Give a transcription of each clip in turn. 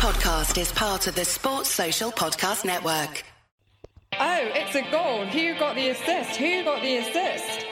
podcast is part of the Sports Social Podcast Network. Oh, it's a goal. Who got the assist? Who got the assist?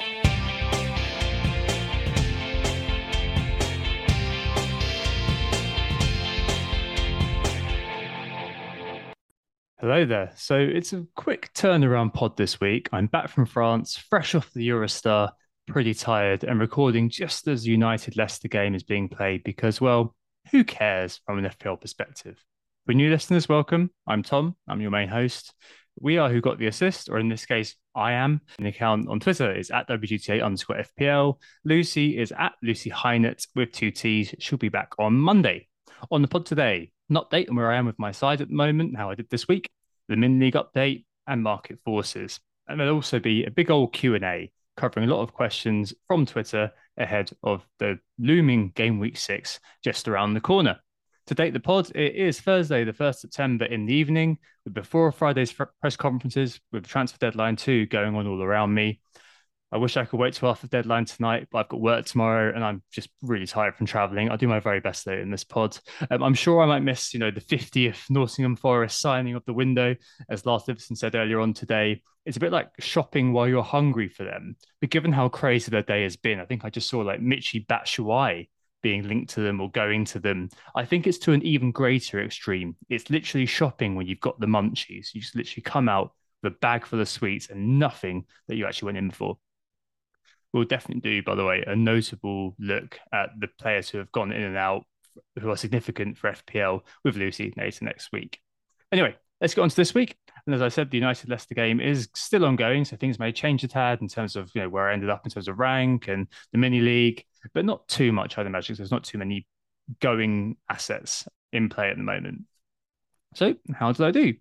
Hello there. So it's a quick turnaround pod this week. I'm back from France, fresh off the Eurostar, pretty tired, and recording just as United Leicester game is being played because, well, who cares from an FPL perspective? For new listeners, welcome. I'm Tom. I'm your main host. We are Who Got the Assist, or in this case, I am. The account on Twitter is at WGTA underscore FPL. Lucy is at Lucy Hynett with two T's. She'll be back on Monday. On the pod today, an update on where I am with my side at the moment, how I did this week, the min league update, and market forces. And there'll also be a big old Q and A covering a lot of questions from Twitter ahead of the looming game week six just around the corner. To date, the pod it is Thursday, the first September in the evening, with before Friday's press conferences, with transfer deadline two going on all around me. I wish I could wait till after the deadline tonight, but I've got work tomorrow and I'm just really tired from traveling. I'll do my very best though in this pod. Um, I'm sure I might miss, you know, the 50th Nottingham Forest signing of the window, as Lars Livingston said earlier on today. It's a bit like shopping while you're hungry for them. But given how crazy their day has been, I think I just saw like Michy Batshuayi being linked to them or going to them. I think it's to an even greater extreme. It's literally shopping when you've got the munchies. You just literally come out with a bag full of sweets and nothing that you actually went in for we'll definitely do, by the way, a notable look at the players who have gone in and out who are significant for FPL with Lucy later next week. Anyway, let's get on to this week. And as I said, the United Leicester game is still ongoing, so things may change a tad in terms of you know where I ended up in terms of rank and the mini league, but not too much, I'd imagine. There's not too many going assets in play at the moment. So, how did I do?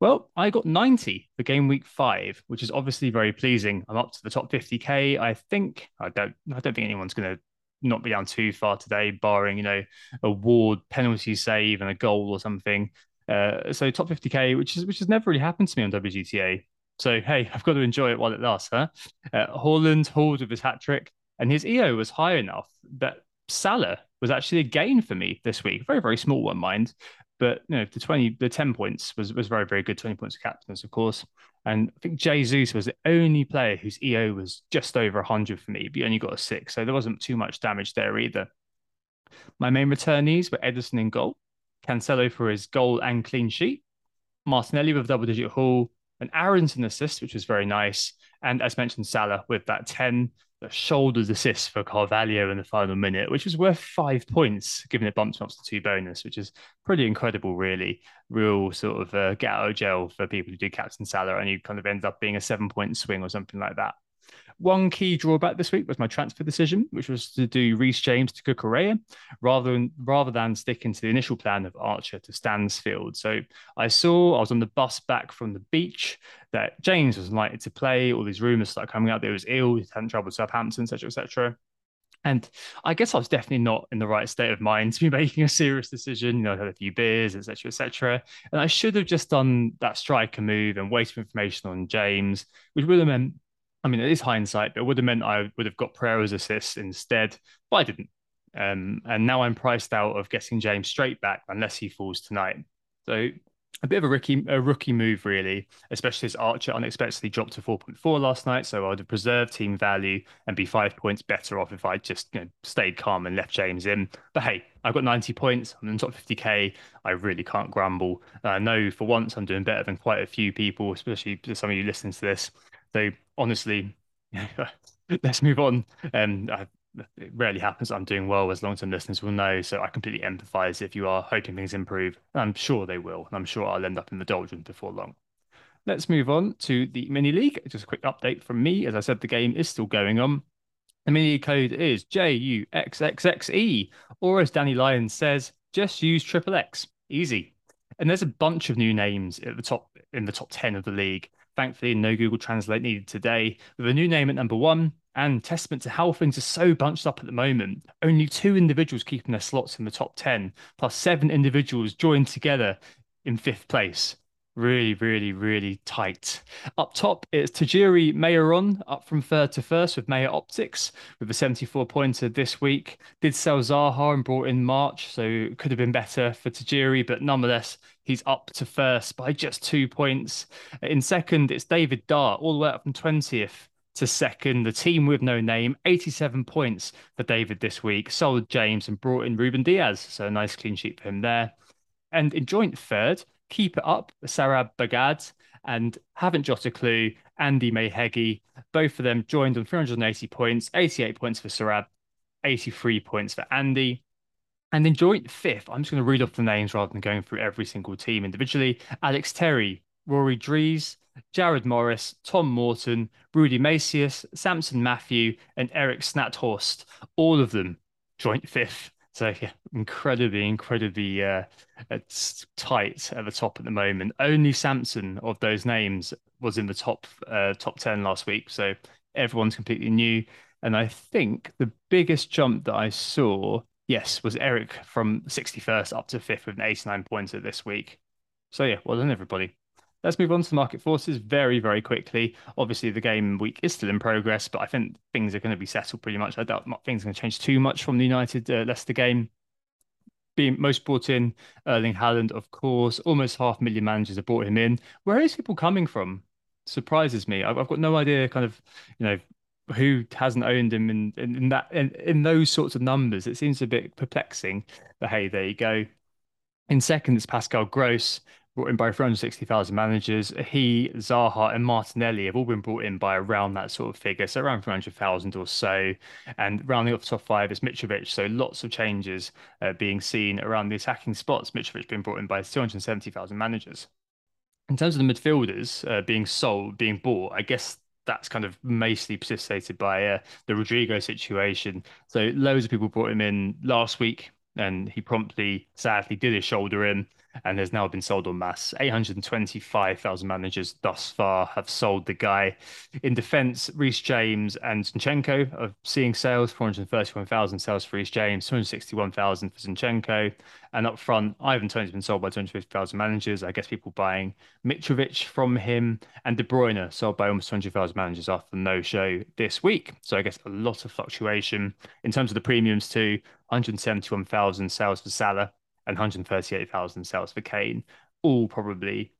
Well, I got 90 for game week five, which is obviously very pleasing. I'm up to the top 50k. I think I don't I don't think anyone's gonna not be down too far today, barring, you know, a Ward penalty save and a goal or something. Uh, so top 50k, which is which has never really happened to me on WGTA. So hey, I've got to enjoy it while it lasts, huh? Uh, Haaland hauled with his hat trick, and his EO was high enough that Salah was actually a gain for me this week. Very, very small one, mind. But you know, the 20, the 10 points was, was very, very good. 20 points of captains, of course. And I think Jesus was the only player whose EO was just over 100 for me, but he only got a six. So there wasn't too much damage there either. My main returnees were Ederson in goal, Cancelo for his goal and clean sheet, Martinelli with double digit haul, an Aaronson assist, which was very nice. And as mentioned, Salah with that 10 shoulders assist for Carvalho in the final minute, which was worth five points, given it him up to two bonus, which is pretty incredible, really. Real sort of uh, get out of jail for people who do captain Salah, and you kind of end up being a seven point swing or something like that. One key drawback this week was my transfer decision, which was to do Reece James to Cucurella rather than rather than sticking to the initial plan of Archer to Stansfield. So I saw I was on the bus back from the beach that James was likely to play. All these rumours started coming out that he was ill, he hadn't travelled to Southampton, etc., etc. And I guess I was definitely not in the right state of mind to be making a serious decision. You know, I had a few beers, etc., etc. And I should have just done that striker move and waited for information on James, which would have meant I mean, it is hindsight, but it would have meant I would have got Pereira's assist instead, but I didn't. Um, and now I'm priced out of getting James straight back unless he falls tonight. So a bit of a rookie, a rookie move, really, especially as Archer unexpectedly dropped to 4.4 last night. So I would have preserved team value and be five points better off if I just you know, stayed calm and left James in. But hey, I've got 90 points. I'm in top 50k. I really can't grumble. I know for once I'm doing better than quite a few people, especially some of you listening to this. So honestly, let's move on. Um, I, it rarely happens I'm doing well, as long term listeners will know. So I completely empathize if you are hoping things improve. I'm sure they will, and I'm sure I'll end up in the doldrums before long. Let's move on to the mini league. Just a quick update from me. As I said, the game is still going on. The mini code is JUXXXE, or as Danny Lyons says, just use triple X. Easy. And there's a bunch of new names at the top in the top 10 of the league. Thankfully, no Google Translate needed today. With a new name at number one, and testament to how things are so bunched up at the moment. Only two individuals keeping their slots in the top 10, plus seven individuals joined together in fifth place. Really, really, really tight. Up top, it's Tajiri Mayeron up from third to first with Mayer Optics with a 74 pointer this week. Did sell Zaha and brought in March, so could have been better for Tajiri, but nonetheless, he's up to first by just two points. In second, it's David Dart, all the way up from 20th to second. The team with no name, 87 points for David this week. Sold James and brought in Ruben Dias. so a nice clean sheet for him there. And in joint third, keep it up, Sarab Bagad, and haven't got a clue, Andy Mayhegi. Both of them joined on 380 points, 88 points for Sarab, 83 points for Andy. And in joint fifth, I'm just going to read off the names rather than going through every single team individually. Alex Terry, Rory Dries, Jared Morris, Tom Morton, Rudy Macias, Samson Matthew, and Eric Snathorst. All of them joint fifth. So yeah, incredibly, incredibly uh, tight at the top at the moment. Only Samson of those names was in the top uh, top ten last week, so everyone's completely new. And I think the biggest jump that I saw, yes, was Eric from 61st up to fifth with an 89 pointer this week. So yeah, well done everybody. Let's move on to the market forces very, very quickly. Obviously, the game week is still in progress, but I think things are going to be settled pretty much. I doubt things are going to change too much from the United uh, Leicester game. Being most brought in, Erling Haaland, of course. Almost half a million managers have brought him in. Where is people coming from? Surprises me. I've, I've got no idea, kind of, you know, who hasn't owned him in, in, in that in, in those sorts of numbers. It seems a bit perplexing. But hey, there you go. In second, it's Pascal Gross brought in by 360,000 managers. He, Zaha, and Martinelli have all been brought in by around that sort of figure, so around 300,000 or so. And rounding off the top five is Mitrovic, so lots of changes uh, being seen around the attacking spots. Mitrovic being brought in by 270,000 managers. In terms of the midfielders uh, being sold, being bought, I guess that's kind of mostly precipitated by uh, the Rodrigo situation. So loads of people brought him in last week, and he promptly, sadly, did his shoulder in and has now been sold en masse. 825,000 managers thus far have sold the guy. In defence, Reece James and Zinchenko are seeing sales 431,000 sales for Reece James, 261,000 for Zinchenko. And up front, Ivan Toney's been sold by 250,000 managers. I guess people buying Mitrovic from him and De Bruyne sold by almost 200,000 managers after the no show this week. So I guess a lot of fluctuation in terms of the premiums too. 171,000 sales for Salah, and 138,000 sales for Kane, all probably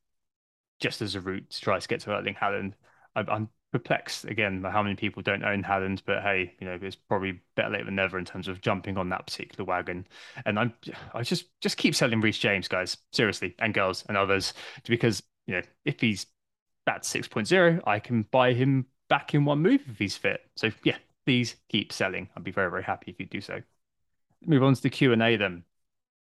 just as a route to try to get to Erling Haaland. I'm, I'm perplexed again by how many people don't own Haaland, but hey, you know, it's probably better late than never in terms of jumping on that particular wagon. And I'm, I just just keep selling Reece James, guys, seriously, and girls and others, because you know, if he's at 6.0, I can buy him back in one move if he's fit. So yeah, please keep selling. I'd be very very happy if you do so. Move on to the Q and A then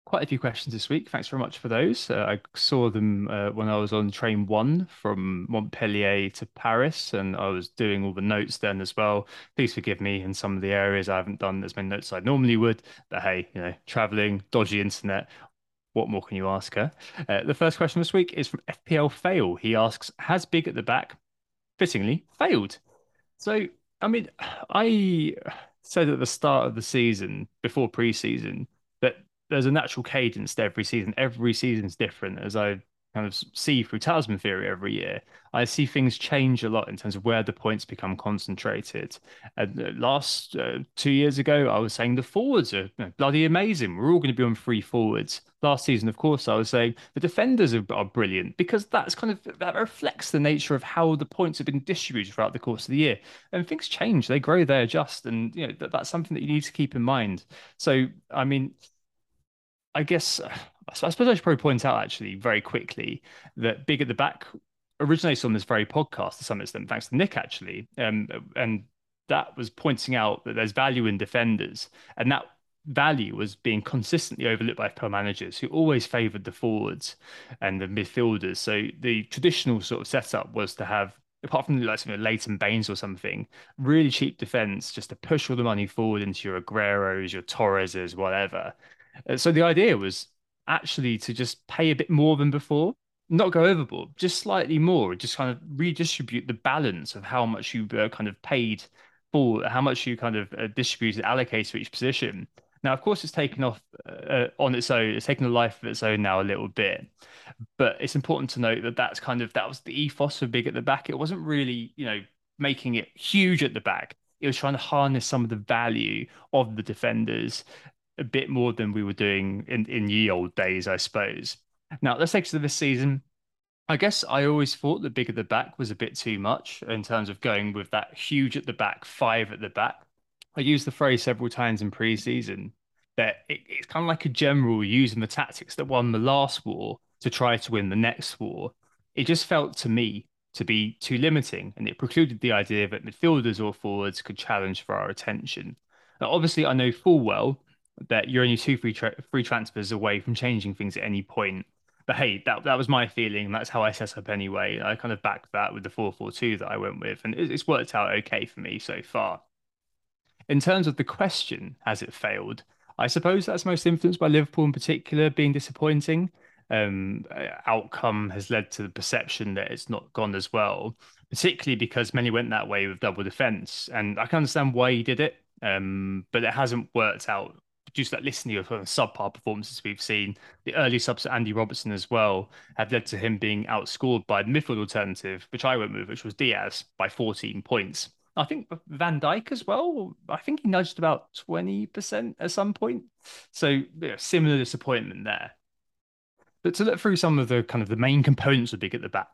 quite a few questions this week. Thanks very much for those. Uh, I saw them uh, when I was on train one from Montpellier to Paris, and I was doing all the notes then as well. Please forgive me in some of the areas I haven't done as many notes as I normally would. But hey, you know, traveling, dodgy internet. What more can you ask her? Uh, the first question this week is from FPL Fail. He asks, "Has Big at the back fittingly failed?" So, I mean, I said at the start of the season, before preseason, that there's a natural cadence to every season. Every season's different, as I kind of see through Talisman Theory every year. I see things change a lot in terms of where the points become concentrated. And uh, last uh, two years ago, I was saying the forwards are you know, bloody amazing. We're all going to be on three forwards. Last season, of course, I was saying the defenders are, are brilliant because that's kind of that reflects the nature of how the points have been distributed throughout the course of the year. And things change, they grow, they adjust, and you know that, that's something that you need to keep in mind. So, I mean I guess I suppose I should probably point out actually very quickly that Big at the Back originates on this very podcast to some extent, thanks to Nick actually, um, and that was pointing out that there's value in defenders, and that value was being consistently overlooked by FPL managers who always favoured the forwards and the midfielders. So the traditional sort of setup was to have apart from like something like Leighton Baines or something, really cheap defense just to push all the money forward into your Agueros, your Torreses, whatever. Uh, so the idea was actually to just pay a bit more than before, not go overboard, just slightly more, just kind of redistribute the balance of how much you uh, kind of paid for, how much you kind of uh, distributed, allocated for each position. Now, of course, it's taken off uh, on its own. It's taken a life of its own now a little bit, but it's important to note that that's kind of that was the ethos of big at the back. It wasn't really, you know, making it huge at the back. It was trying to harness some of the value of the defenders a bit more than we were doing in in ye old days, I suppose. Now, let's take to this season. I guess I always thought the big at the back was a bit too much in terms of going with that huge at the back, five at the back. I used the phrase several times in preseason that it, it's kind of like a general using the tactics that won the last war to try to win the next war. It just felt to me to be too limiting, and it precluded the idea that midfielders or forwards could challenge for our attention. Now, obviously, I know full well that you're only two free, tra- free transfers away from changing things at any point. But hey, that that was my feeling. And that's how I set up anyway. I kind of backed that with the 4-4-2 that I went with, and it's worked out okay for me so far. In terms of the question, has it failed? I suppose that's most influenced by Liverpool in particular being disappointing. Um, outcome has led to the perception that it's not gone as well, particularly because many went that way with double defence. And I can understand why he did it, um, but it hasn't worked out just that listening of subpar performances we've seen. The early subs Andy Robertson as well have led to him being outscored by the midfield alternative, which I won't move, which was Diaz by 14 points. I think Van Dijk as well. I think he nudged about 20% at some point. So yeah, similar disappointment there. But to look through some of the kind of the main components of Big at the Back,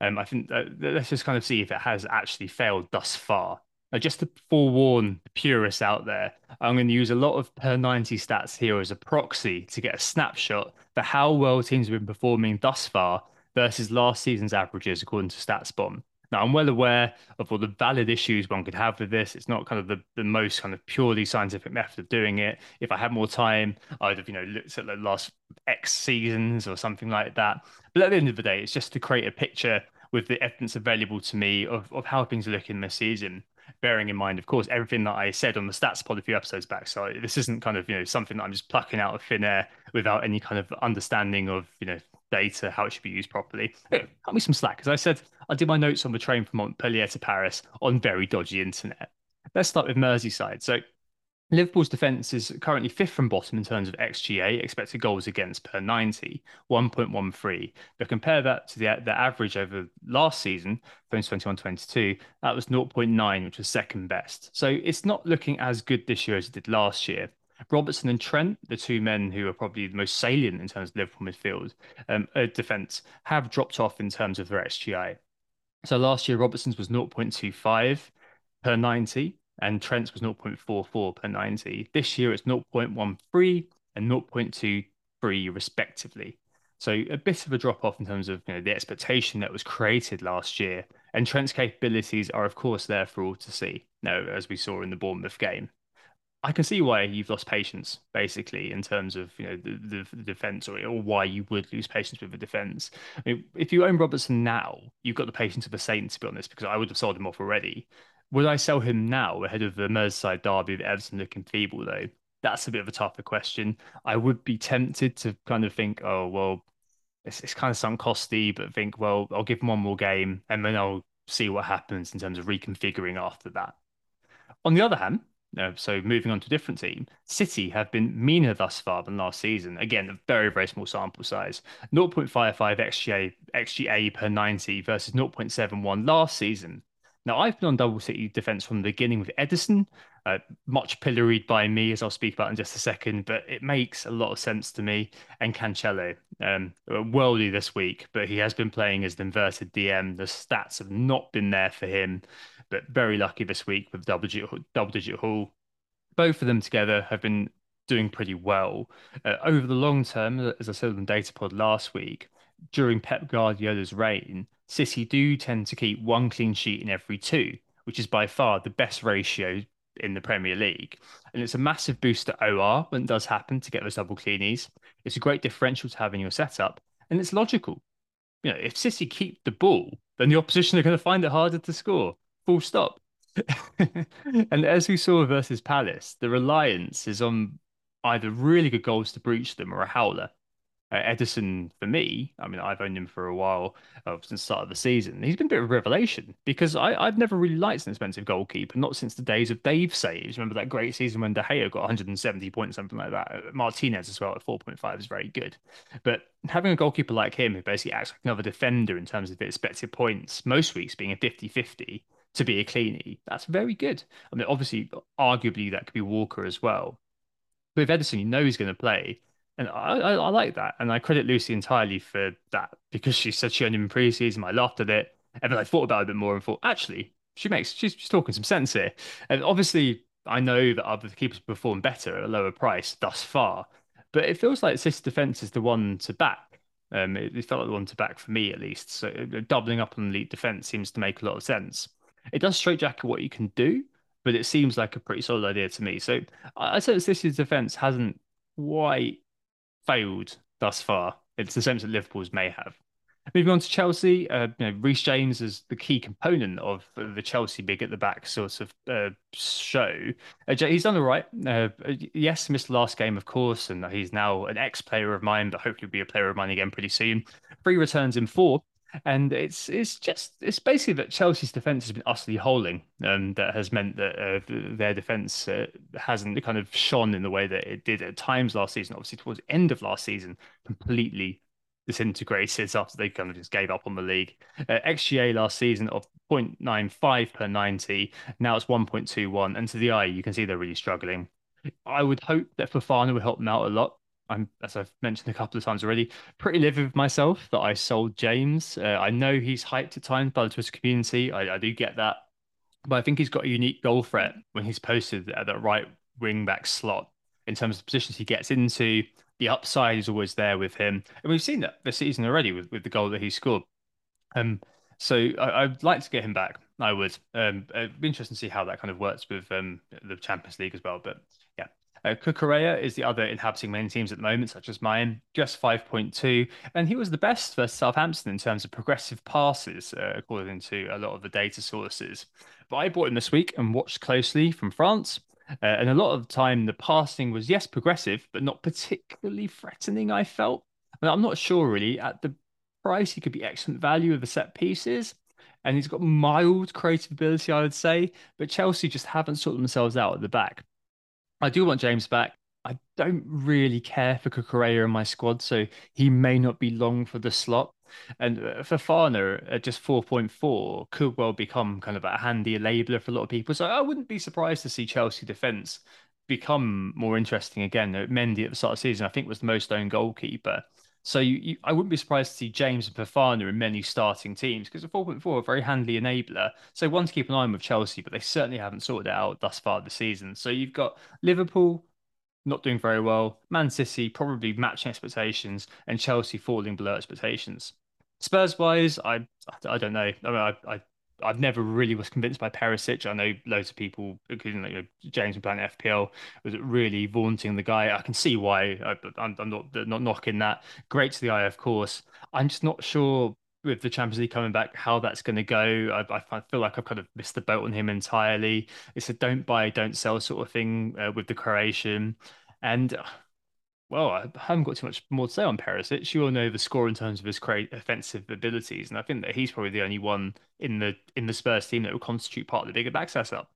um, I think uh, let's just kind of see if it has actually failed thus far. Now, just to forewarn the purists out there, I'm going to use a lot of per 90 stats here as a proxy to get a snapshot for how well teams have been performing thus far versus last season's averages according to StatsBomb. Now, I'm well aware of all the valid issues one could have with this. It's not kind of the, the most kind of purely scientific method of doing it. If I had more time, I'd have, you know, looked at the last X seasons or something like that. But at the end of the day, it's just to create a picture with the evidence available to me of, of how things are looking this season. Bearing in mind, of course, everything that I said on the stats pod a few episodes back. So this isn't kind of, you know, something that I'm just plucking out of thin air without any kind of understanding of, you know, data, how it should be used properly. Cut me some slack. As I said, I did my notes on the train from Montpellier to Paris on very dodgy internet. Let's start with Merseyside. So Liverpool's defence is currently fifth from bottom in terms of XGA, expected goals against per 90, 1.13. But compare that to the, the average over last season, 2021-22, that was 0.9, which was second best. So it's not looking as good this year as it did last year. Robertson and Trent, the two men who are probably the most salient in terms of Liverpool midfield um, uh, defence, have dropped off in terms of their XGI. So last year, Robertson's was 0.25 per 90, and Trent's was 0.44 per 90. This year, it's 0.13 and 0.23 respectively. So a bit of a drop off in terms of you know, the expectation that was created last year. And Trent's capabilities are, of course, there for all to see. Now, as we saw in the Bournemouth game. I can see why you've lost patience, basically, in terms of you know the, the, the defense, or, or why you would lose patience with the defense. I mean, if you own Robertson now, you've got the patience of a saint, to be honest, because I would have sold him off already. Would I sell him now ahead of the Merseyside derby of Everton looking feeble, though? That's a bit of a tougher question. I would be tempted to kind of think, oh well, it's, it's kind of sunk costy, but think, well, I'll give him one more game and then I'll see what happens in terms of reconfiguring after that. On the other hand, uh, so moving on to a different team, City have been meaner thus far than last season. Again, a very, very small sample size. 0.55 XGA, XGA per 90 versus 0.71 last season. Now, I've been on double City defence from the beginning with Ederson, uh, much pilloried by me, as I'll speak about in just a second, but it makes a lot of sense to me. And Cancelo, um, worldly this week, but he has been playing as the inverted DM. The stats have not been there for him but very lucky this week with double digit, double digit haul. Both of them together have been doing pretty well. Uh, over the long term, as I said on Data Pod last week, during Pep Guardiola's reign, City do tend to keep one clean sheet in every two, which is by far the best ratio in the Premier League. And it's a massive boost to OR when it does happen to get those double cleanies. It's a great differential to have in your setup, and it's logical. You know, if City keep the ball, then the opposition are going to find it harder to score full stop. and as we saw versus Palace, the reliance is on either really good goals to breach them or a howler. Uh, Ederson, for me, I mean, I've owned him for a while uh, since the start of the season. He's been a bit of a revelation because I, I've never really liked an expensive goalkeeper, not since the days of Dave saves. Remember that great season when De Gea got 170 points, something like that. Uh, Martinez as well at 4.5 is very good. But having a goalkeeper like him who basically acts like another defender in terms of expected points, most weeks being a 50 50 to be a cleanie, that's very good. I mean, obviously, arguably, that could be Walker as well. But with Ederson, you know he's going to play. And I, I, I, like that. And I credit Lucy entirely for that because she said she owned him in preseason. I laughed at it. And then I thought about it a bit more and thought, actually, she makes, she's, she's talking some sense here. And obviously, I know that other keepers perform better at a lower price thus far. But it feels like City defense is the one to back. Um, it, it, felt like the one to back for me at least. So uh, doubling up on elite defense seems to make a lot of sense. It does straight jacket what you can do, but it seems like a pretty solid idea to me. So I sense City's defense hasn't quite failed thus far. It's the same that Liverpool's may have. Moving on to Chelsea, uh, you know, Reece James is the key component of the Chelsea big at the back sort of uh, show. Uh, he's done all right. Uh, yes, missed the last game, of course, and he's now an ex-player of mine, but hopefully will be a player of mine again pretty soon. Three returns in four, and it's it's just it's basically that Chelsea's defense has been utterly holing, and that has meant that uh, their defense uh, hasn't kind of shone in the way that it did at times last season. Obviously, towards the end of last season, completely disintegrated after they kind of just gave up on the league. Uh, XGA last season of 0.95 per 90, now it's 1.21, and to the eye, you can see they're really struggling. I would hope that Fofana will help them out a lot I'm, as I've mentioned a couple of times already, pretty livid with myself that I sold James. Uh, I know he's hyped at times by the Twitter community. I, I, do get that. But I think he's got a unique goal threat when he's posted at that right wing back slot in terms of positions he gets into. The upside is always there with him. And we've seen that this season already with, with the goal that he scored. Um, so I, would like to get him back. I would. Um, it'd be interesting to see how that kind of works with um, the Champions League as well. But uh, Cucurella is the other inhabiting main teams at the moment, such as mine, just 5.2. And he was the best for Southampton in terms of progressive passes, uh, according to a lot of the data sources. But I bought him this week and watched closely from France. Uh, and a lot of the time, the passing was, yes, progressive, but not particularly threatening, I felt. I I'm not sure really. At the price, he could be excellent value of the set pieces. And he's got mild creative ability, I would say. But Chelsea just haven't sorted themselves out at the back. I do want James back. I don't really care for Cucurella in my squad, so he may not be long for the slot. And uh, for Fofana at just 4.4 could well become kind of a handy labourer for a lot of people. So I wouldn't be surprised to see Chelsea defence become more interesting again. Mendy at the start of the season, I think, was the most owned goalkeeper. So you, you, I wouldn't be surprised to see James and Fofana in many starting teams because a 4.4 a very handy enabler. So one to keep an eye on with Chelsea, but they certainly haven't sorted it out thus far this season. So you've got Liverpool not doing very well, Man City probably matching expectations, and Chelsea falling below expectations. Spurs wise, I I don't know. I mean, I, I I've never really was convinced by Perisic. I know loads of people, including you know, James playing FPL, was really vaunting the guy. I can see why. I, am not not knocking that. Great to the eye, of course. I'm just not sure with the Champions League coming back how that's going to go. I, I, feel like I've kind of missed the boat on him entirely. It's a don't buy, don't sell sort of thing uh, with the Croatian, and well, I haven't got too much more to say on Perisic. You all know the score in terms of his great offensive abilities, and I think that he's probably the only one in the in the Spurs team that will constitute part of the bigger back setup.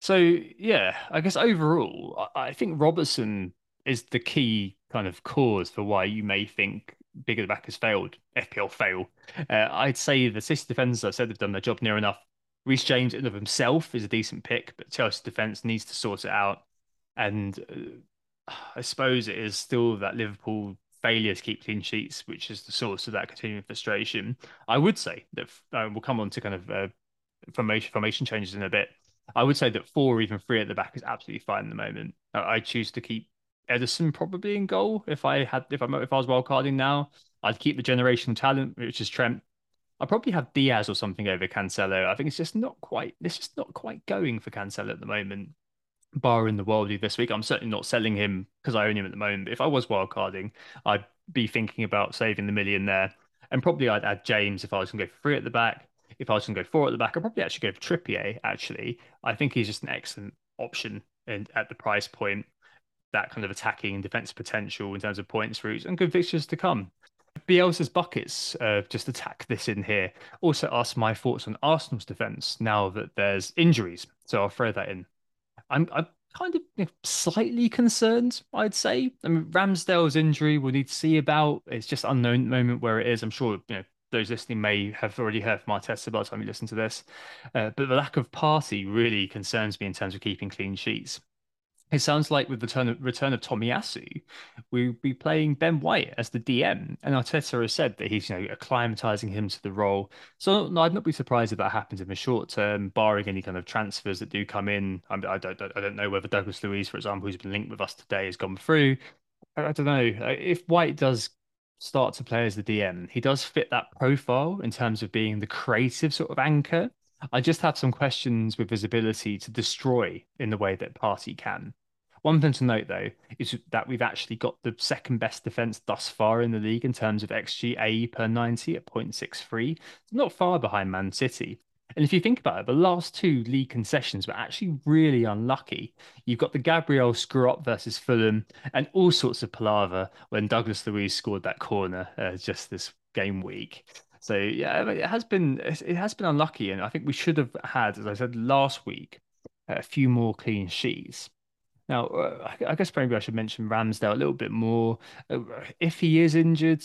So yeah, I guess overall, I think Robertson is the key kind of cause for why you may think bigger back has failed, FPL fail. Uh, I'd say the City defenders, I said they've done their job near enough. Reece James in of himself is a decent pick, but Chelsea defense needs to sort it out. And uh, I suppose it is still that Liverpool failure to keep clean sheets, which is the source of that continuing frustration. I would say that uh, we'll come on to kind of uh, formation formation changes in a bit. I would say that four or even three at the back is absolutely fine at the moment. Uh, I choose to keep Ederson probably in goal if I had if I if I was wildcarding now. I'd keep the generational talent, which is Trent. I'd probably have Diaz or something over Cancelo. I think it's just not quite. It's just not quite going for Cancelo at the moment bar in the worldie this week. I'm certainly not selling him because I own him at the moment. If I was wildcarding, I'd be thinking about saving the million there. And probably I'd add James if I was going to go for three at the back. If I was going to go four at the back, I'd probably actually go for Trippier, actually. I think he's just an excellent option and at the price point. that kind of attacking and defensive potential in terms of points routes and good fixtures to come. Bielsa's buckets, uh, just attack this in here. Also ask my thoughts on Arsenal's defence now that there's injuries. So I'll throw that in. I'm, I'm kind of slightly concerned, I'd say. I mean, Ramsdale's injury we'll need to see about. It's just unknown moment where it is. I'm sure you know those listening may have already heard from Arteta by the time you listen to this. Uh, but the lack of Partey really concerns me in terms of keeping clean sheets. It sounds like with the return of, return of Tomiyasu, we'll be playing Ben White as the DM, and Arteta has said that he's you know acclimatizing him to the role. So no, I'd not be surprised if that happens in the short term, barring any kind of transfers that do come in. I, I don't I don't know whether Douglas Luiz, for example, who's been linked with us today, has gone through. I, I don't know uh, if White does start to play as the DM. He does fit that profile in terms of being the creative sort of anchor. I just have some questions with his ability to destroy in the way that Partey can. One thing to note, though, is that we've actually got the second best defense thus far in the league in terms of XG per 90 at 0.63. It's not far behind Man City. And if you think about it, the last two league concessions were actually really unlucky. You've got the Gabriel screw up versus Fulham and all sorts of palaver when Douglas Luiz scored that corner uh, just this game week. So yeah, it has been it has been unlucky, and I think we should have had, as I said last week, a few more clean sheets. Now, uh, I guess maybe I should mention Ramsdale a little bit more. Uh, if he is injured,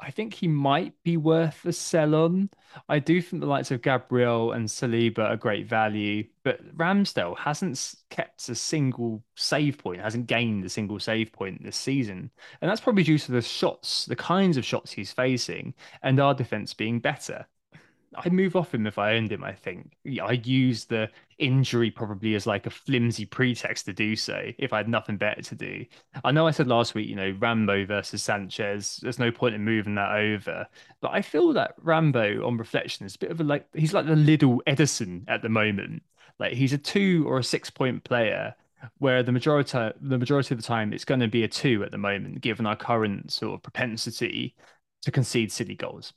I think he might be worth a sell on. I do think the likes of Gabriel and Saliba are great value, but Ramsdale hasn't kept a single save point, hasn't gained a single save point this season. And that's probably due to the shots, the kinds of shots he's facing, and our defense being better. I'd move off him if I owned him. I think I'd use the injury probably as like a flimsy pretext to do so if I had nothing better to do. I know I said last week, you know, Rambo versus Sanchez. There's no point in moving that over, but I feel that Rambo, on reflection, is a bit of a like he's like the little Ederson at the moment. Like he's a two or a six point player where the majority the majority of the time it's going to be a two at the moment, given our current sort of propensity to concede silly goals.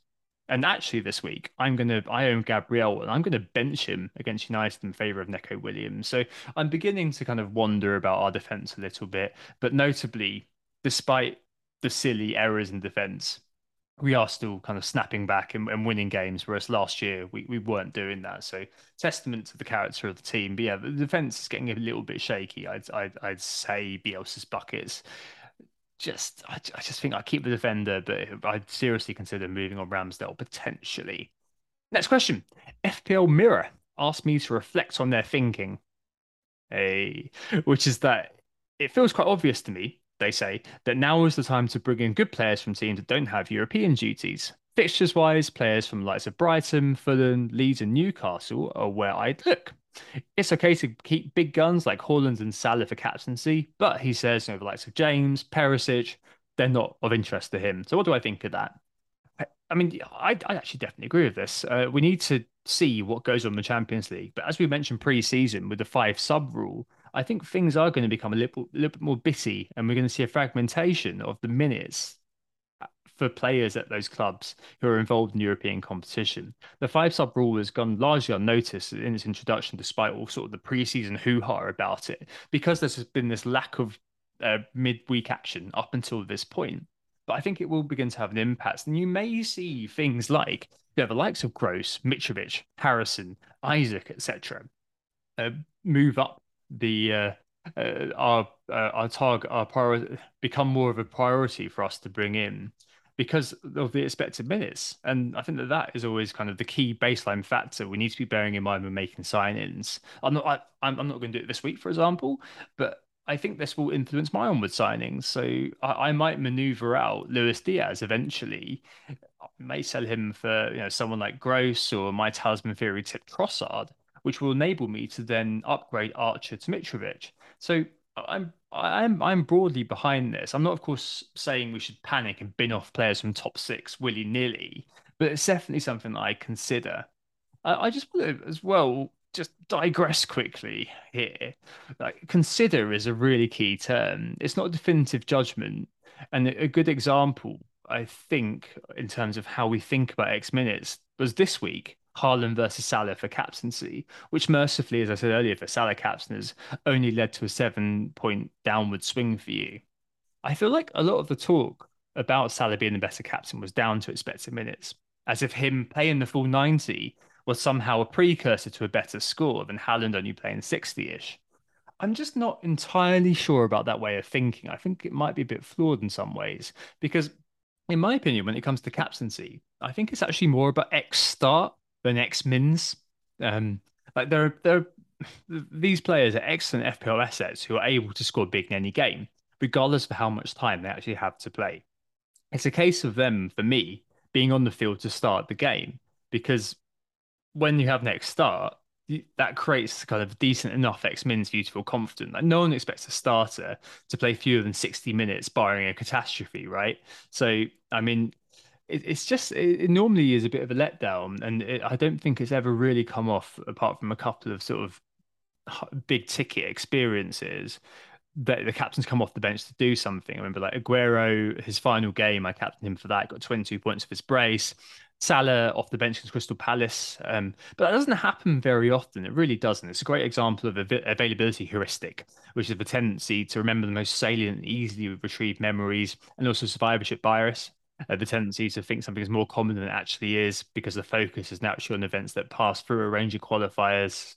And actually, this week I'm gonna I own Gabriel and I'm gonna bench him against United in favour of Neco Williams. So I'm beginning to kind of wonder about our defence a little bit. But notably, despite the silly errors in defence, we are still kind of snapping back and, and, winning games, whereas last year we, we weren't doing that. So testament to the character of the team. But yeah, the defence is getting a little bit shaky. I'd I'd, I'd say Bielsa's buckets just I, I just think I keep the defender, but I'd seriously consider moving on Ramsdale potentially. Next question. FPL Mirror asked me to reflect on their thinking. Hey, which is that it feels quite obvious to me, they say, that now is the time to bring in good players from teams that don't have European duties. Fixtures wise, players from the likes of Brighton, Fulham, Leeds, and Newcastle are where I'd look. It's okay to keep big guns like Haaland and Salah for captaincy, but he says, you know, the likes of James, Perisic, they're not of interest to him. So what do I think of that? I, I mean, I, I, actually definitely agree with this. Uh, we need to see what goes on in the Champions League. But as we mentioned pre-season with the five sub rule, I think things are going to become a little, a little bit more bitty, and we're going to see a fragmentation of the minutes for players at those clubs who are involved in European competition. The five sub rule has gone largely unnoticed in its introduction, despite all sort of the preseason hoo ha about it, because there's been this lack of uh, midweek action up until this point. But I think it will begin to have an impact, and you may see things like you know, the likes of Gross, Mitrovic, Harrison, Isak, etc., uh, move up the uh, uh, our uh, our target, our priority, become more of a priority for us to bring in because of the expected minutes. And I think that that is always kind of the key baseline factor we need to be bearing in mind when making sign-ins. I'm not, I, am not going to do it this week, for example, but I think this will influence my onward signings. So I, I might maneuver out Luis Diaz eventually. I may sell him for you know someone like Gross or my talisman theory tip Trossard, which will enable me to then upgrade Archer to Mitrovic. So I'm I'm I'm broadly behind this. I'm not, of course, saying we should panic and bin off players from top six willy nilly, but it's definitely something that I consider. I, I just want to, as well, just digress quickly here. Like, consider is a really key term. It's not a definitive judgment, and a good example, I think, in terms of how we think about X minutes was this week Haaland versus Salah for captaincy, which mercifully, as I said earlier, for Salah captain has only led to a seven point downward swing for you. I feel like a lot of the talk about Salah being the better captain was down to expected minutes, as if him playing the full 90 was somehow a precursor to a better score than Haaland only playing 60 ish. I'm just not entirely sure about that way of thinking. I think it might be a bit flawed in some ways because, in my opinion, when it comes to captaincy, I think it's actually more about X start than next mins. Um, like there, there, these players are excellent FPL assets who are able to score big in any game, regardless of how much time they actually have to play. It's a case of them, for me, being on the field to start the game because when you have next start, that creates kind of decent enough X mins for you to feel confident. Like no one expects a starter to play fewer than 60 minutes barring a catastrophe, right? So, I mean, it, it's just, it, it, normally is a bit of a letdown. And it, I don't think it's ever really come off apart from a couple of sort of big ticket experiences that the captain's come off the bench to do something. I remember like Aguero, his final game, I captained him for that, got 22 points of his brace. Salah off the bench against Crystal Palace. Um, but that doesn't happen very often. It really doesn't. It's a great example of av- availability heuristic, which is the tendency to remember the most salient, easily retrieved memories, and also survivorship bias. Uh, the tendency to think something is more common than it actually is because the focus is naturally on events that pass through a range of qualifiers.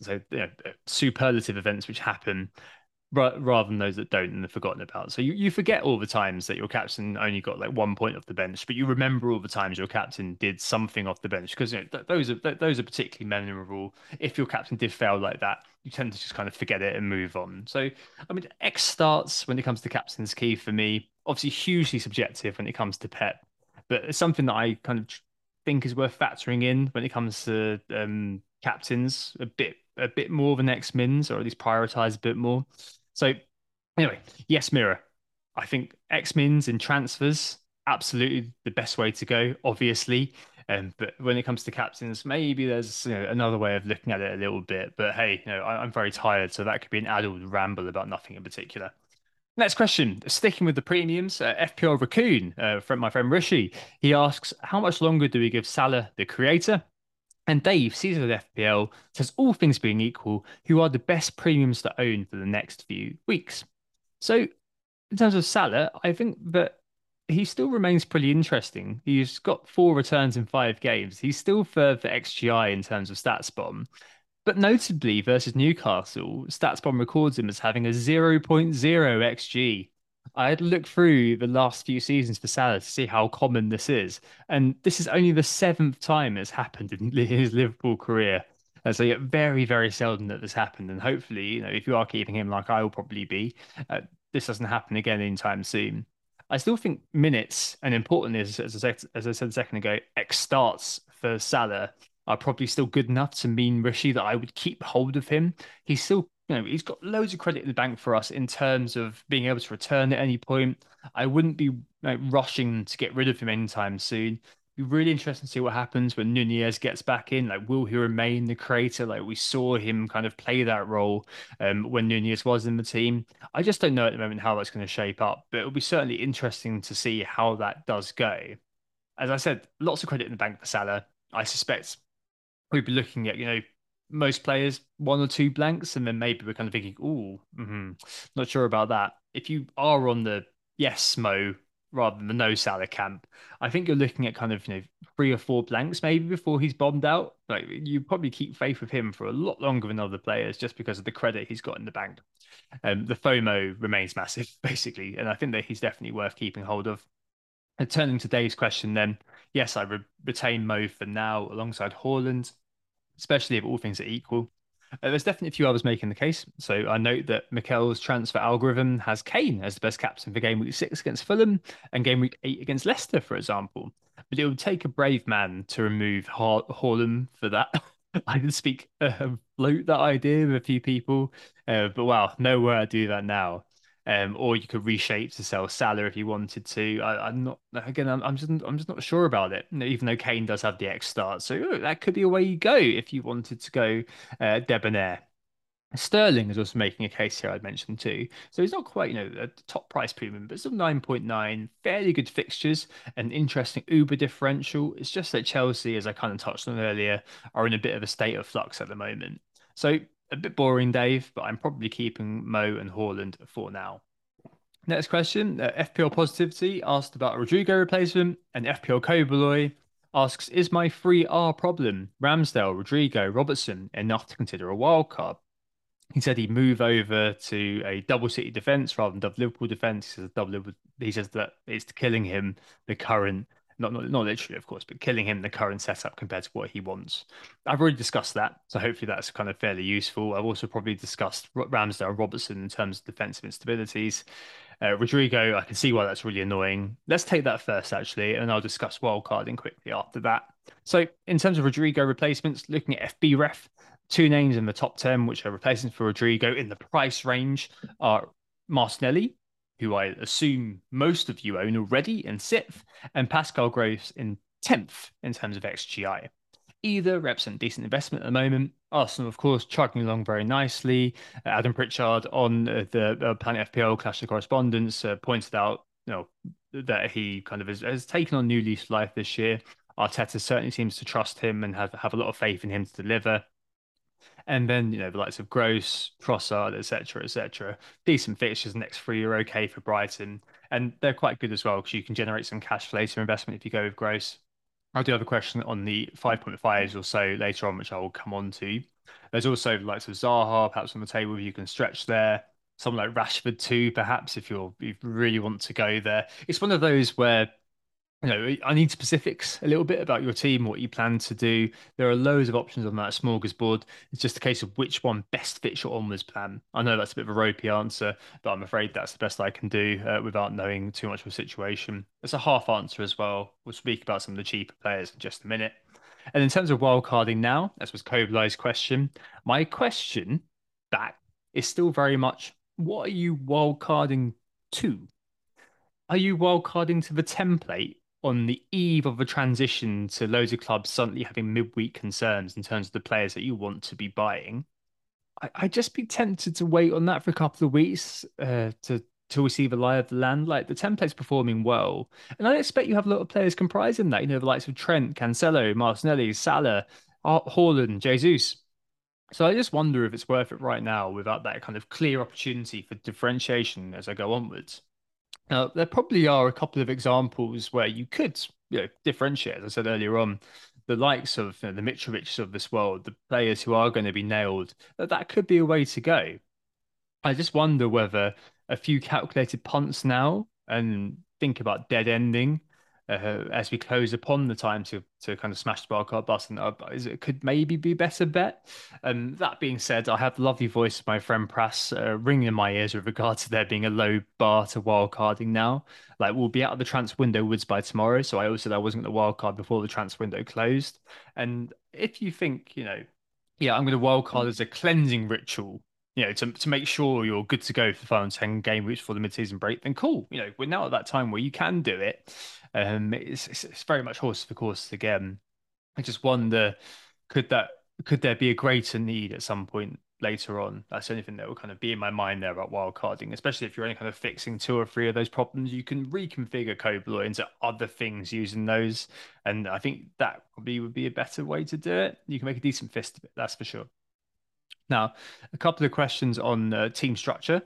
So, you know, superlative events which happen rather than those that don't and are forgotten about. So you, you forget all the times that your captain only got like one point off the bench, but you remember all the times your captain did something off the bench because you know, th- those are th- those are particularly memorable. If your captain did fail like that, you tend to just kind of forget it and move on. So I mean, X starts when it comes to captain's key for me. Obviously, hugely subjective when it comes to Pep, but it's something that I kind of think is worth factoring in when it comes to um, captains a bit a bit more than X mins, or at least prioritize a bit more. So anyway, yes, Mirror. I think X Mins in transfers, absolutely the best way to go, obviously. Um, but when it comes to captains, maybe there's you know, another way of looking at it a little bit. But hey, you know, I, am very tired, so that could be an adult ramble about nothing in particular. Next question, sticking with the premiums, uh, FPL Raccoon uh, from my friend Rishi. He asks, how much longer do we give Salah, the creator, and Dave, Caesar of FPL, says all things being equal, who are the best premiums to own for the next few weeks. So, in terms of Salah, I think that he still remains pretty interesting. He's got four returns in five games. He's still third for XGI in terms of StatsBomb. But notably, versus Newcastle, StatsBomb records him as having a 0.0 XG. I had looked through the last few seasons for Salah to see how common this is, and this is only the seventh time it's happened in his Liverpool career. And so, yeah, very, very seldom that this happened. And hopefully, you know, if you are keeping him like I will probably be, uh, this doesn't happen again anytime soon. I still think minutes, and importantly, as, as, I, as I said a second ago, X starts for Salah are probably still good enough to mean Rishi that I would keep hold of him. He's still you know, he's got loads of credit in the bank for us in terms of being able to return at any point. I wouldn't be like, rushing to get rid of him anytime soon. Be really interesting to see what happens when Nunez gets back in. Like, will he remain the creator? Like we saw him kind of play that role um, when Nunez was in the team. I just don't know at the moment how that's going to shape up, but it'll be certainly interesting to see how that does go. As I said, lots of credit in the bank for Salah. I suspect we'll be looking at you know most players one or two blanks, and then maybe we're kind of thinking, "Oh, mm-hmm, not sure about that." If you are on the yes mo rather than the no Salah camp, I think you're looking at kind of you know three or four blanks maybe before he's bombed out. Like you probably keep faith with him for a lot longer than other players just because of the credit he's got in the bank. Um, the FOMO remains massive basically, and I think that he's definitely worth keeping hold of. And turning to Dave's question, then yes, I re- retain Mo for now alongside Haaland especially if all things are equal. Uh, there's definitely a few others making the case. So I note that Mikel's transfer algorithm has Kane as the best captain for game week six against Fulham and game week eight against Leicester, for example. But it would take a brave man to remove ha- for that. I did speak, uh, float that idea with a few people, uh, but wow, nowhere to do that now. Um, or you could reshape to sell Salah if you wanted to. I, am not again. I'm, I'm, just I'm just not sure about it. Even though Kane does have the X start, so that could be a way you go if you wanted to go uh, debonair. Sterling is also making a case here, I'd mentioned too. So he's not quite, you know, a top price premium, but still 9.9, fairly good fixtures, an interesting Uber differential. It's just that Chelsea, as I kind of touched on earlier, are in a bit of a state of flux at the moment. So a bit boring, Dave, but I'm probably keeping Mo and Haaland for now. Next question. Uh, FPL Positivity asked about Rodrigo replacement, and FPL Kobaloy asks, Is my 3R problem, Ramsdale, Rodrigo, Robertson, enough to consider a wild card? He said he'd move over to a double City defense rather than double Liverpool defense. He he says that it's killing him the current not, not not literally, of course, but killing him the current setup compared to what he wants. I've already discussed that, so hopefully that's kind of fairly useful. I've also probably discussed Ramsdale and Robertson in terms of defensive instabilities. Uh, Rodrigo, I can see why that's really annoying. Let's take that first, actually, and I'll discuss wildcarding quickly after that. So, in terms of Rodrigo replacements, looking at FB ref, two names in the top 10, which are replacements for Rodrigo in the price range, are Martinelli who I assume most of you own already in sixth, and Pascal Gross in 10th in terms of XGI. Either represent decent investment at the moment. Arsenal, of course, chugging along very nicely. Adam Pritchard on the uh, Planet FPL Clash of Correspondence uh, pointed out you know, that he kind of has, has taken on new leaf life this year. Arteta certainly seems to trust him and have, have a lot of faith in him to deliver. And then, you know, the likes of Gross, Trossard, etc., etc. Decent fixtures next three are okay for Brighton. And they're quite good as well because you can generate some cash for later investment if you go with Gross. I do have a question on the 5.5s or so later on, which I will come on to. There's also the likes of Zaha, perhaps on the table you can stretch there. Someone like Rashford too, perhaps if you're if you really want to go there. It's one of those where you know, I need specifics a little bit about your team, what you plan to do. There are loads of options on that smorgasbord. It's just a case of which one best fits your onwards plan. I know that's a bit of a ropey answer, but I'm afraid that's the best I can do uh, without knowing too much of a situation. It's a half answer as well. We'll speak about some of the cheaper players in just a minute. And in terms of wildcarding now, as was Kobalai's question, my question back is still very much what are you wildcarding to? Are you wildcarding to the template on the eve of a transition to loads of clubs suddenly having midweek concerns in terms of the players that you want to be buying, I, would just be tempted to wait on that for a couple of weeks uh, to to receive a lie of the land. Like the template's performing well, and I expect you have a lot of players comprising that. You know, the likes of Trent, Cancelo, Martinelli, Salah, Haaland, Jesus. So I just wonder if it's worth it right now without that kind of clear opportunity for differentiation as I go onwards. Now, there probably are a couple of examples where you could you know, differentiate, as I said earlier on, the likes of you know, the Mitrovics of this world, the players who are going to be nailed, that that could be a way to go. I just wonder whether a few calculated punts now and think about dead ending uh, as we close upon the time to to kind of smash the wildcard button up is it could maybe be a better bet. And that being said, I have the lovely voice of my friend Prass uh, ringing in my ears with regard to there being a low bar to wildcarding now. Like we'll be out of the transfer window woods by tomorrow, so I also said I wasn't going to wildcard before the transfer window closed. And if you think, you know, yeah, I'm going to wildcard as a cleansing ritual you know, to, to make sure you're good to go for the final 10 game weeks for the mid-season break, then cool. You know, we're now at that time where you can do it. Um, it's, it's, it's very much horse for course again. I just wonder, could that could there be a greater need at some point later on? That's the only thing that will kind of be in my mind there about wildcarding, especially if you're only kind of fixing two or three of those problems. You can reconfigure Kobaloy into other things using those, and I think that probably would be a better way to do it. You can make a decent fist of it, that's for sure. Now, a couple of questions on uh, team structure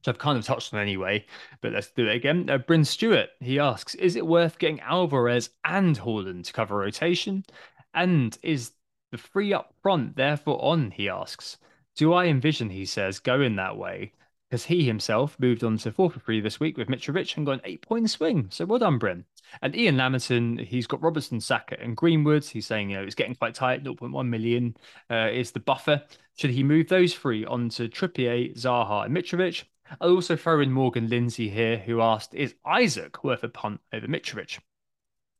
which I've kind of touched on anyway, but let's do it again. Uh, Bryn Stewart, he asks, is it worth getting Alvarez and Haaland to cover rotation? And is the free up front therefore on, he asks. Do I envision, he says, going that way? Because he himself moved on to 4 for 3 this week with Mitrovic and got an eight point swing. So well done, Bryn. And Ian Lamington, he's got Robertson, Saka, and Greenwood. He's saying, you know, it's getting quite tight. 0.1 million uh, is the buffer. Should he move those three onto Trippier, Zaha, and Mitrovic? I'll also throw in Morgan Lindsay here, who asked, is Isak worth a punt over Mitrovic?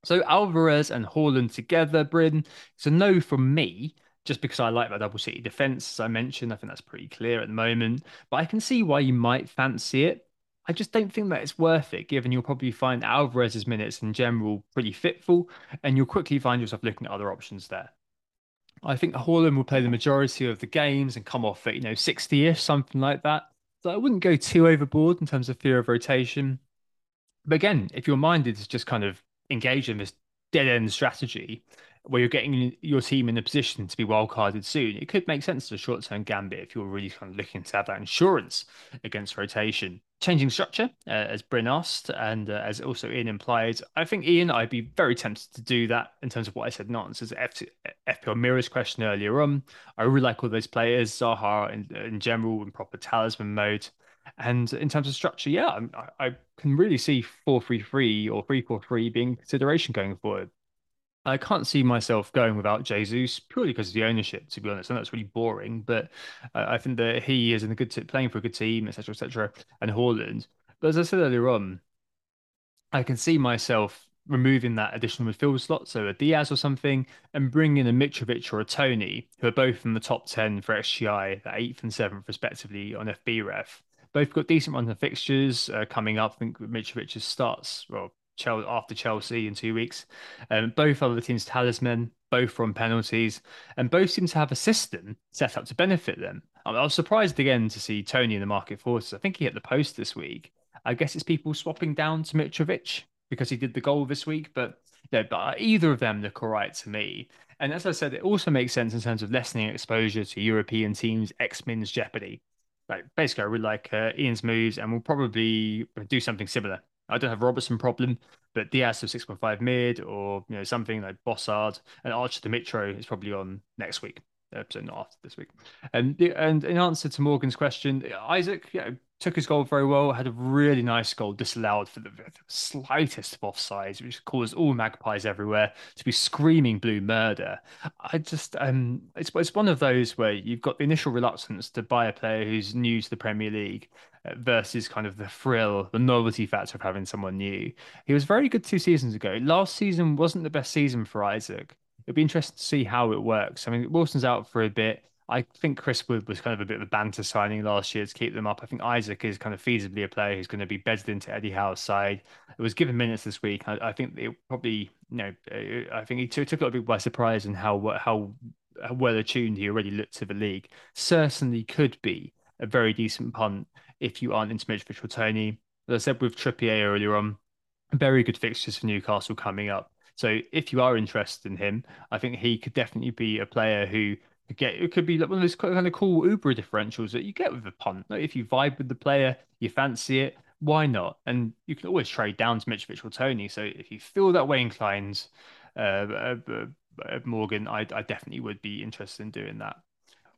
So Alvarez and Haaland together, Bryn. It's a no from me, just because I like that double city defense, as I mentioned. I think that's pretty clear at the moment. But I can see why you might fancy it. I just don't think that it's worth it, given you'll probably find Alvarez's minutes in general pretty fitful, and you'll quickly find yourself looking at other options there. I think Haaland will play the majority of the games and come off at, you know, 60-ish, something like that. So I wouldn't go too overboard in terms of fear of rotation. But again, if your mind is just kind of engaged in this dead end strategy where you're getting your team in a position to be wildcarded soon, it could make sense as a short term gambit if you're really kind of looking to have that insurance against rotation. Changing structure, uh, as Bryn asked, and uh, as also Ian implied, I think Ian, I'd be very tempted to do that in terms of what I said nonsense. F- FPL Mirror's question earlier on. I really like all those players, Zaha in, in general, in proper talisman mode. And in terms of structure, yeah, I, I can really see 4-3-3 or 3-4-3 being consideration going forward. I can't see myself going without Jesus purely because of the ownership, to be honest. Know it's really boring, but I think that he is in a good t- playing for a good team, etc., etc. And Haaland. But as I said earlier on, I can see myself removing that additional midfield slot, so a Diaz or something, and bringing in a Mitrovic or a Toney, who are both in the top 10 for XGI, the eighth and seventh, respectively, on FBref. Both got decent runs of fixtures uh, coming up. I think Mitrovic starts, well, after Chelsea in two weeks. Um, both other teams' talisman, both from penalties, and both seem to have a system set up to benefit them. I, was surprised again to see Toney in the market forces. I think he hit the post this week. I guess it's people swapping down to Mitrovic because he did the goal this week, but but either of them look all right to me. And as I said, it also makes sense in terms of lessening exposure to European teams' X-Men's jeopardy. Like basically, I really like uh, Ian's moves, and we'll probably do something similar. I don't have Robertson problem, but Diaz of 6.5 mid or you know something like Bossard and Archer Dimitro is probably on next week. So not after this week. And and in answer to Morgan's question, Isak you know, took his goal very well, had a really nice goal disallowed for the, slightest of offsides, which caused all magpies everywhere to be screaming blue murder. I just, um, it's, it's one of those where you've got the initial reluctance to buy a player who's new to the Premier League versus kind of the thrill, the novelty factor of having someone new. He was very good two seasons ago. Last season wasn't the best season for Isak. It'd be interesting to see how it works. I mean, Wilson's out for a bit. I think Chris Wood was kind of a bit of a banter signing last year to keep them up. I think Isak is kind of feasibly a player who's going to be bedded into Eddie Howe's side. It was given minutes this week. I, I think it probably, you know, uh, I think he took, took a lot of people by surprise and how how well attuned he already looked to the league. Certainly could be a very decent punt if you aren't into Mitrovic or Toney. As I said with Trippier earlier on, very good fixtures for Newcastle coming up. So if you are interested in him, I think he could definitely be a player who could get it could be one of those kind of cool Uber differentials that you get with a punt. Like if you vibe with the player, you fancy it, why not? And you can always trade down to Mitrovic or Toney. So if you feel that way inclined, uh, uh, uh, Morgan, I, I definitely would be interested in doing that.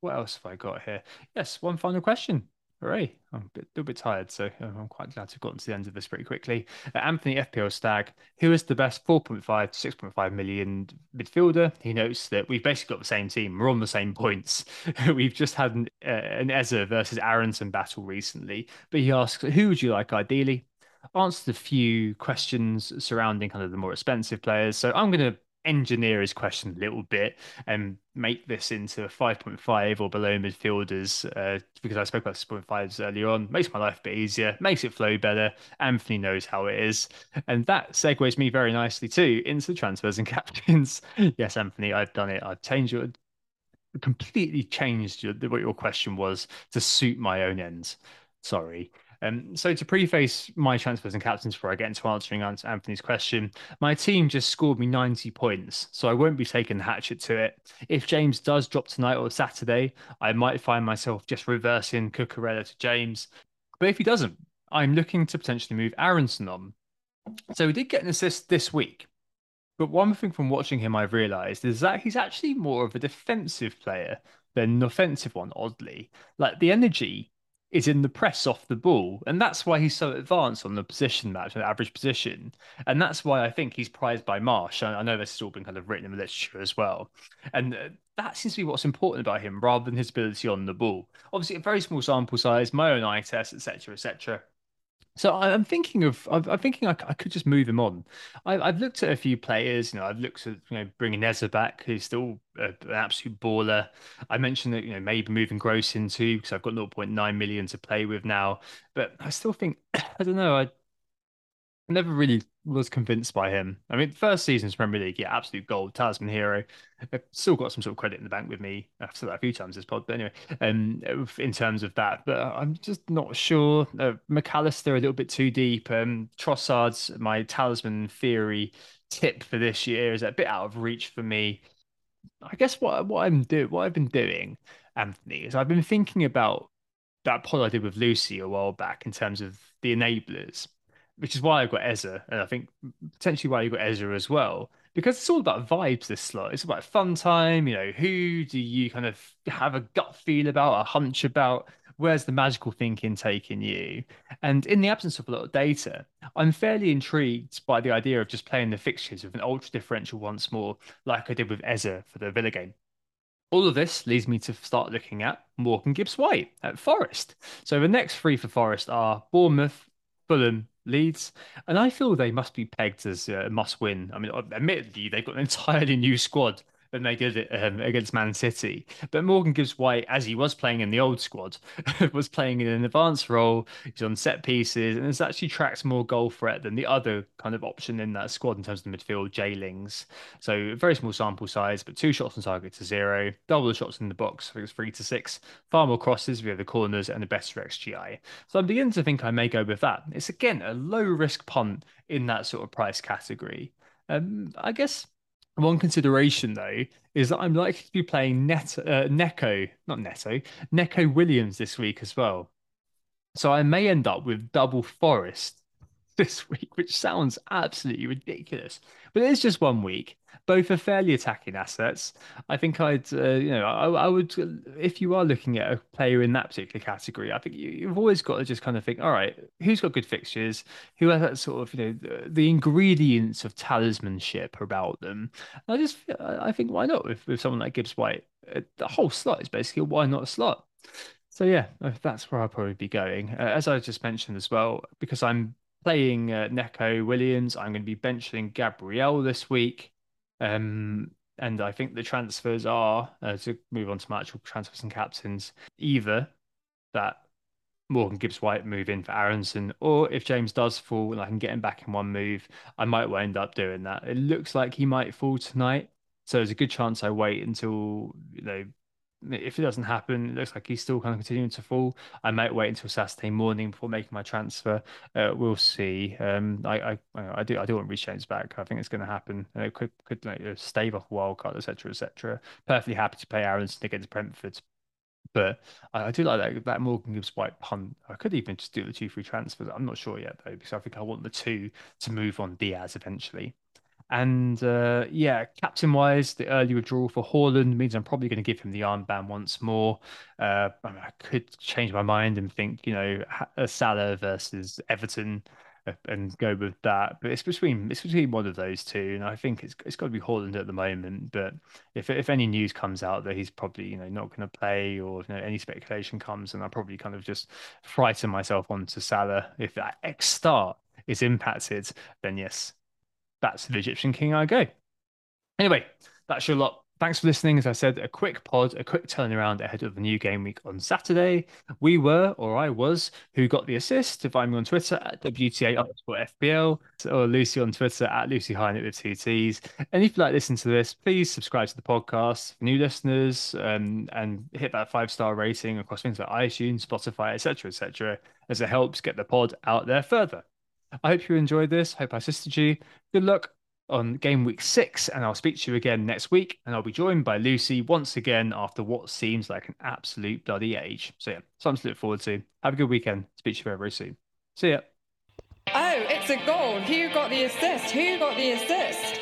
What else have I got here? Yes, one final question. Hooray. I'm a, bit, a little bit tired, so I'm quite glad to have gotten to the end of this pretty quickly. Uh, Anthony FPL Stag, who is the best 4.5 to 6.5 million midfielder? He notes that we've basically got the same team. We're on the same points. we've just had an, uh, an Eze versus Aaronson battle recently, but he asks, who would you like ideally? Answered a few questions surrounding kind of the more expensive players. So I'm going to engineer his question a little bit and make this into a 5.5 or below midfielders uh, because I spoke about 6.5s earlier on. Makes my life a bit easier, makes it flow better. Anthony knows how it is. And that segues me very nicely too into the transfers and captains. yes, Anthony, I've done it. I've changed your completely changed your, what your question was to suit my own ends. Sorry. Um, so to preface my transfers and captains before I get into answering Anthony's question, my team just scored me 90 points, so I won't be taking the hatchet to it. If James does drop tonight or Saturday, I might find myself just reversing Cucurella to James. But if he doesn't, I'm looking to potentially move Aaronson on. So he did get an assist this week. But one thing from watching him I've realised is that he's actually more of a defensive player than an offensive one, oddly. Like the energy is in the press off the ball. And that's why he's so advanced on the position match, an average position. And that's why I think he's prized by Marsch. I, know this has all been kind of written in the literature as well. And uh, that seems to be what's important about him rather than his ability on the ball. Obviously, a very small sample size, my own eye test, etc., etc. So I'm thinking of, I'm thinking I, could just move him on. I've looked at a few players, you know, I've looked at, you know, bringing Eze back, who's still an absolute baller. I mentioned that, you know, maybe moving Gross into because I've got 0.9 million to play with now, but I still think, I don't know, I I never really was convinced by him. I mean, first season's Premier League, yeah, absolute gold, talisman hero. I've still got some sort of credit in the bank with me. I've said that a few times this pod, but anyway, um, in terms of that, but I'm just not sure. Uh, Mac Allister a little bit too deep. Um, Trossard's my talisman theory tip for this year is a bit out of reach for me. I guess what what I'm doing, what I've been doing, Anthony, is I've been thinking about that pod I did with Lucy a while back in terms of the enablers which is why I've got Eze, and I think potentially why you got Eze as well, because it's all about vibes. This slot, it's about fun time. You know, who do you kind of have a gut feel about, a hunch about? Where's the magical thinking taking you? And in the absence of a lot of data, I'm fairly intrigued by the idea of just playing the fixtures with an ultra differential once more, like I did with Eze for the Villa game. All of this leads me to start looking at Morgan Gibbs White at Forest. So the next three for Forest are Bournemouth, Fulham, Leeds, and I feel they must be pegged as a must win. I mean, admittedly, they've got an entirely new squad than they did um, against Man City. But Morgan Gibbs White, as he was playing in the old squad, was playing in an advanced role. He's on set pieces and has actually tracked more goal threat than the other kind of option in that squad in terms of the midfield, Jaylings. So very small sample size, but two shots on target to zero, double the shots in the box, I think it's three to six, far more crosses via the corners and a better XGI. So I'm beginning to think I may go with that. It's again a low risk punt in that sort of price category. Um, I guess one consideration though is that I'm likely to be playing Net uh, Neco, not Neto, Neco Williams this week as well. So I may end up with double Forest this week, which sounds absolutely ridiculous. But it's just one week. Both are fairly attacking assets. I think I'd, uh, you know, I, I, would, if you are looking at a player in that particular category, I think you, have always got to just kind of think, all right, who's got good fixtures? Who has that sort of, you know, the, the ingredients of talismanship about them? I just, I think, why not with, with someone like Gibbs White? Uh, the whole slot is basically why not a slot? So yeah, that's where I'll probably be going. Uh, as I just mentioned as well, because I'm playing uh, Neco Williams. I'm going to be benching Gabriel this week. Um, and I think the transfers are uh, to move on to my actual transfers and captains either that Morgan Gibbs White move in for Aaronson, or if James does fall and I can get him back in one move, I might well end up doing that. It looks like he might fall tonight. So there's a good chance I wait until you know if it doesn't happen, it looks like he's still kind of continuing to fall. I might wait until Saturday morning before making my transfer. Uh, we'll see. Um, I, I, I do, I do want Reece James back. I think it's going to happen. Uh, could, could like, stave off a wild card, etc., etc. Perfectly happy to play Aaronson against Brentford, but I, I, do like that that Morgan Gibbs White punt. I could even just do the two free transfers. I'm not sure yet though, because I think I want the two to move on Diaz eventually. And uh, yeah, captain wise, the early withdrawal for Haaland means I'm probably going to give him the armband once more. Uh, I, mean, I, could change my mind and think, you know, Salah versus Everton uh, and go with that. But it's between it's between one of those two, and I think it's it's got to be Haaland at the moment. But if if any news comes out that he's probably you know not going to play, or you know, any speculation comes, and I probably kind of just frighten myself onto Salah. If that X start is impacted, then yes, that's the Egyptian king I go. Anyway, that's your lot. Thanks for listening. As I said, a quick pod, a quick turnaround ahead of the new game week on Saturday. We were, or I was, who got the assist. Find me on Twitter at WTA underscore FPL or Lucy on Twitter at Lucy Hynett with two T's. And if you like listening to this, please subscribe to the podcast for new listeners um, and hit that five star rating across things like iTunes, Spotify, etc., etc., as it helps get the pod out there further. I hope you enjoyed this. Hope I assisted you. Good luck on game week six, and I'll speak to you again next week. And I'll be joined by Lucy once again after what seems like an absolute bloody age. So, yeah, something to look forward to. Have a good weekend. Speak to you very, very soon. See ya. Oh, it's a goal. Who got the assist? Who got the assist?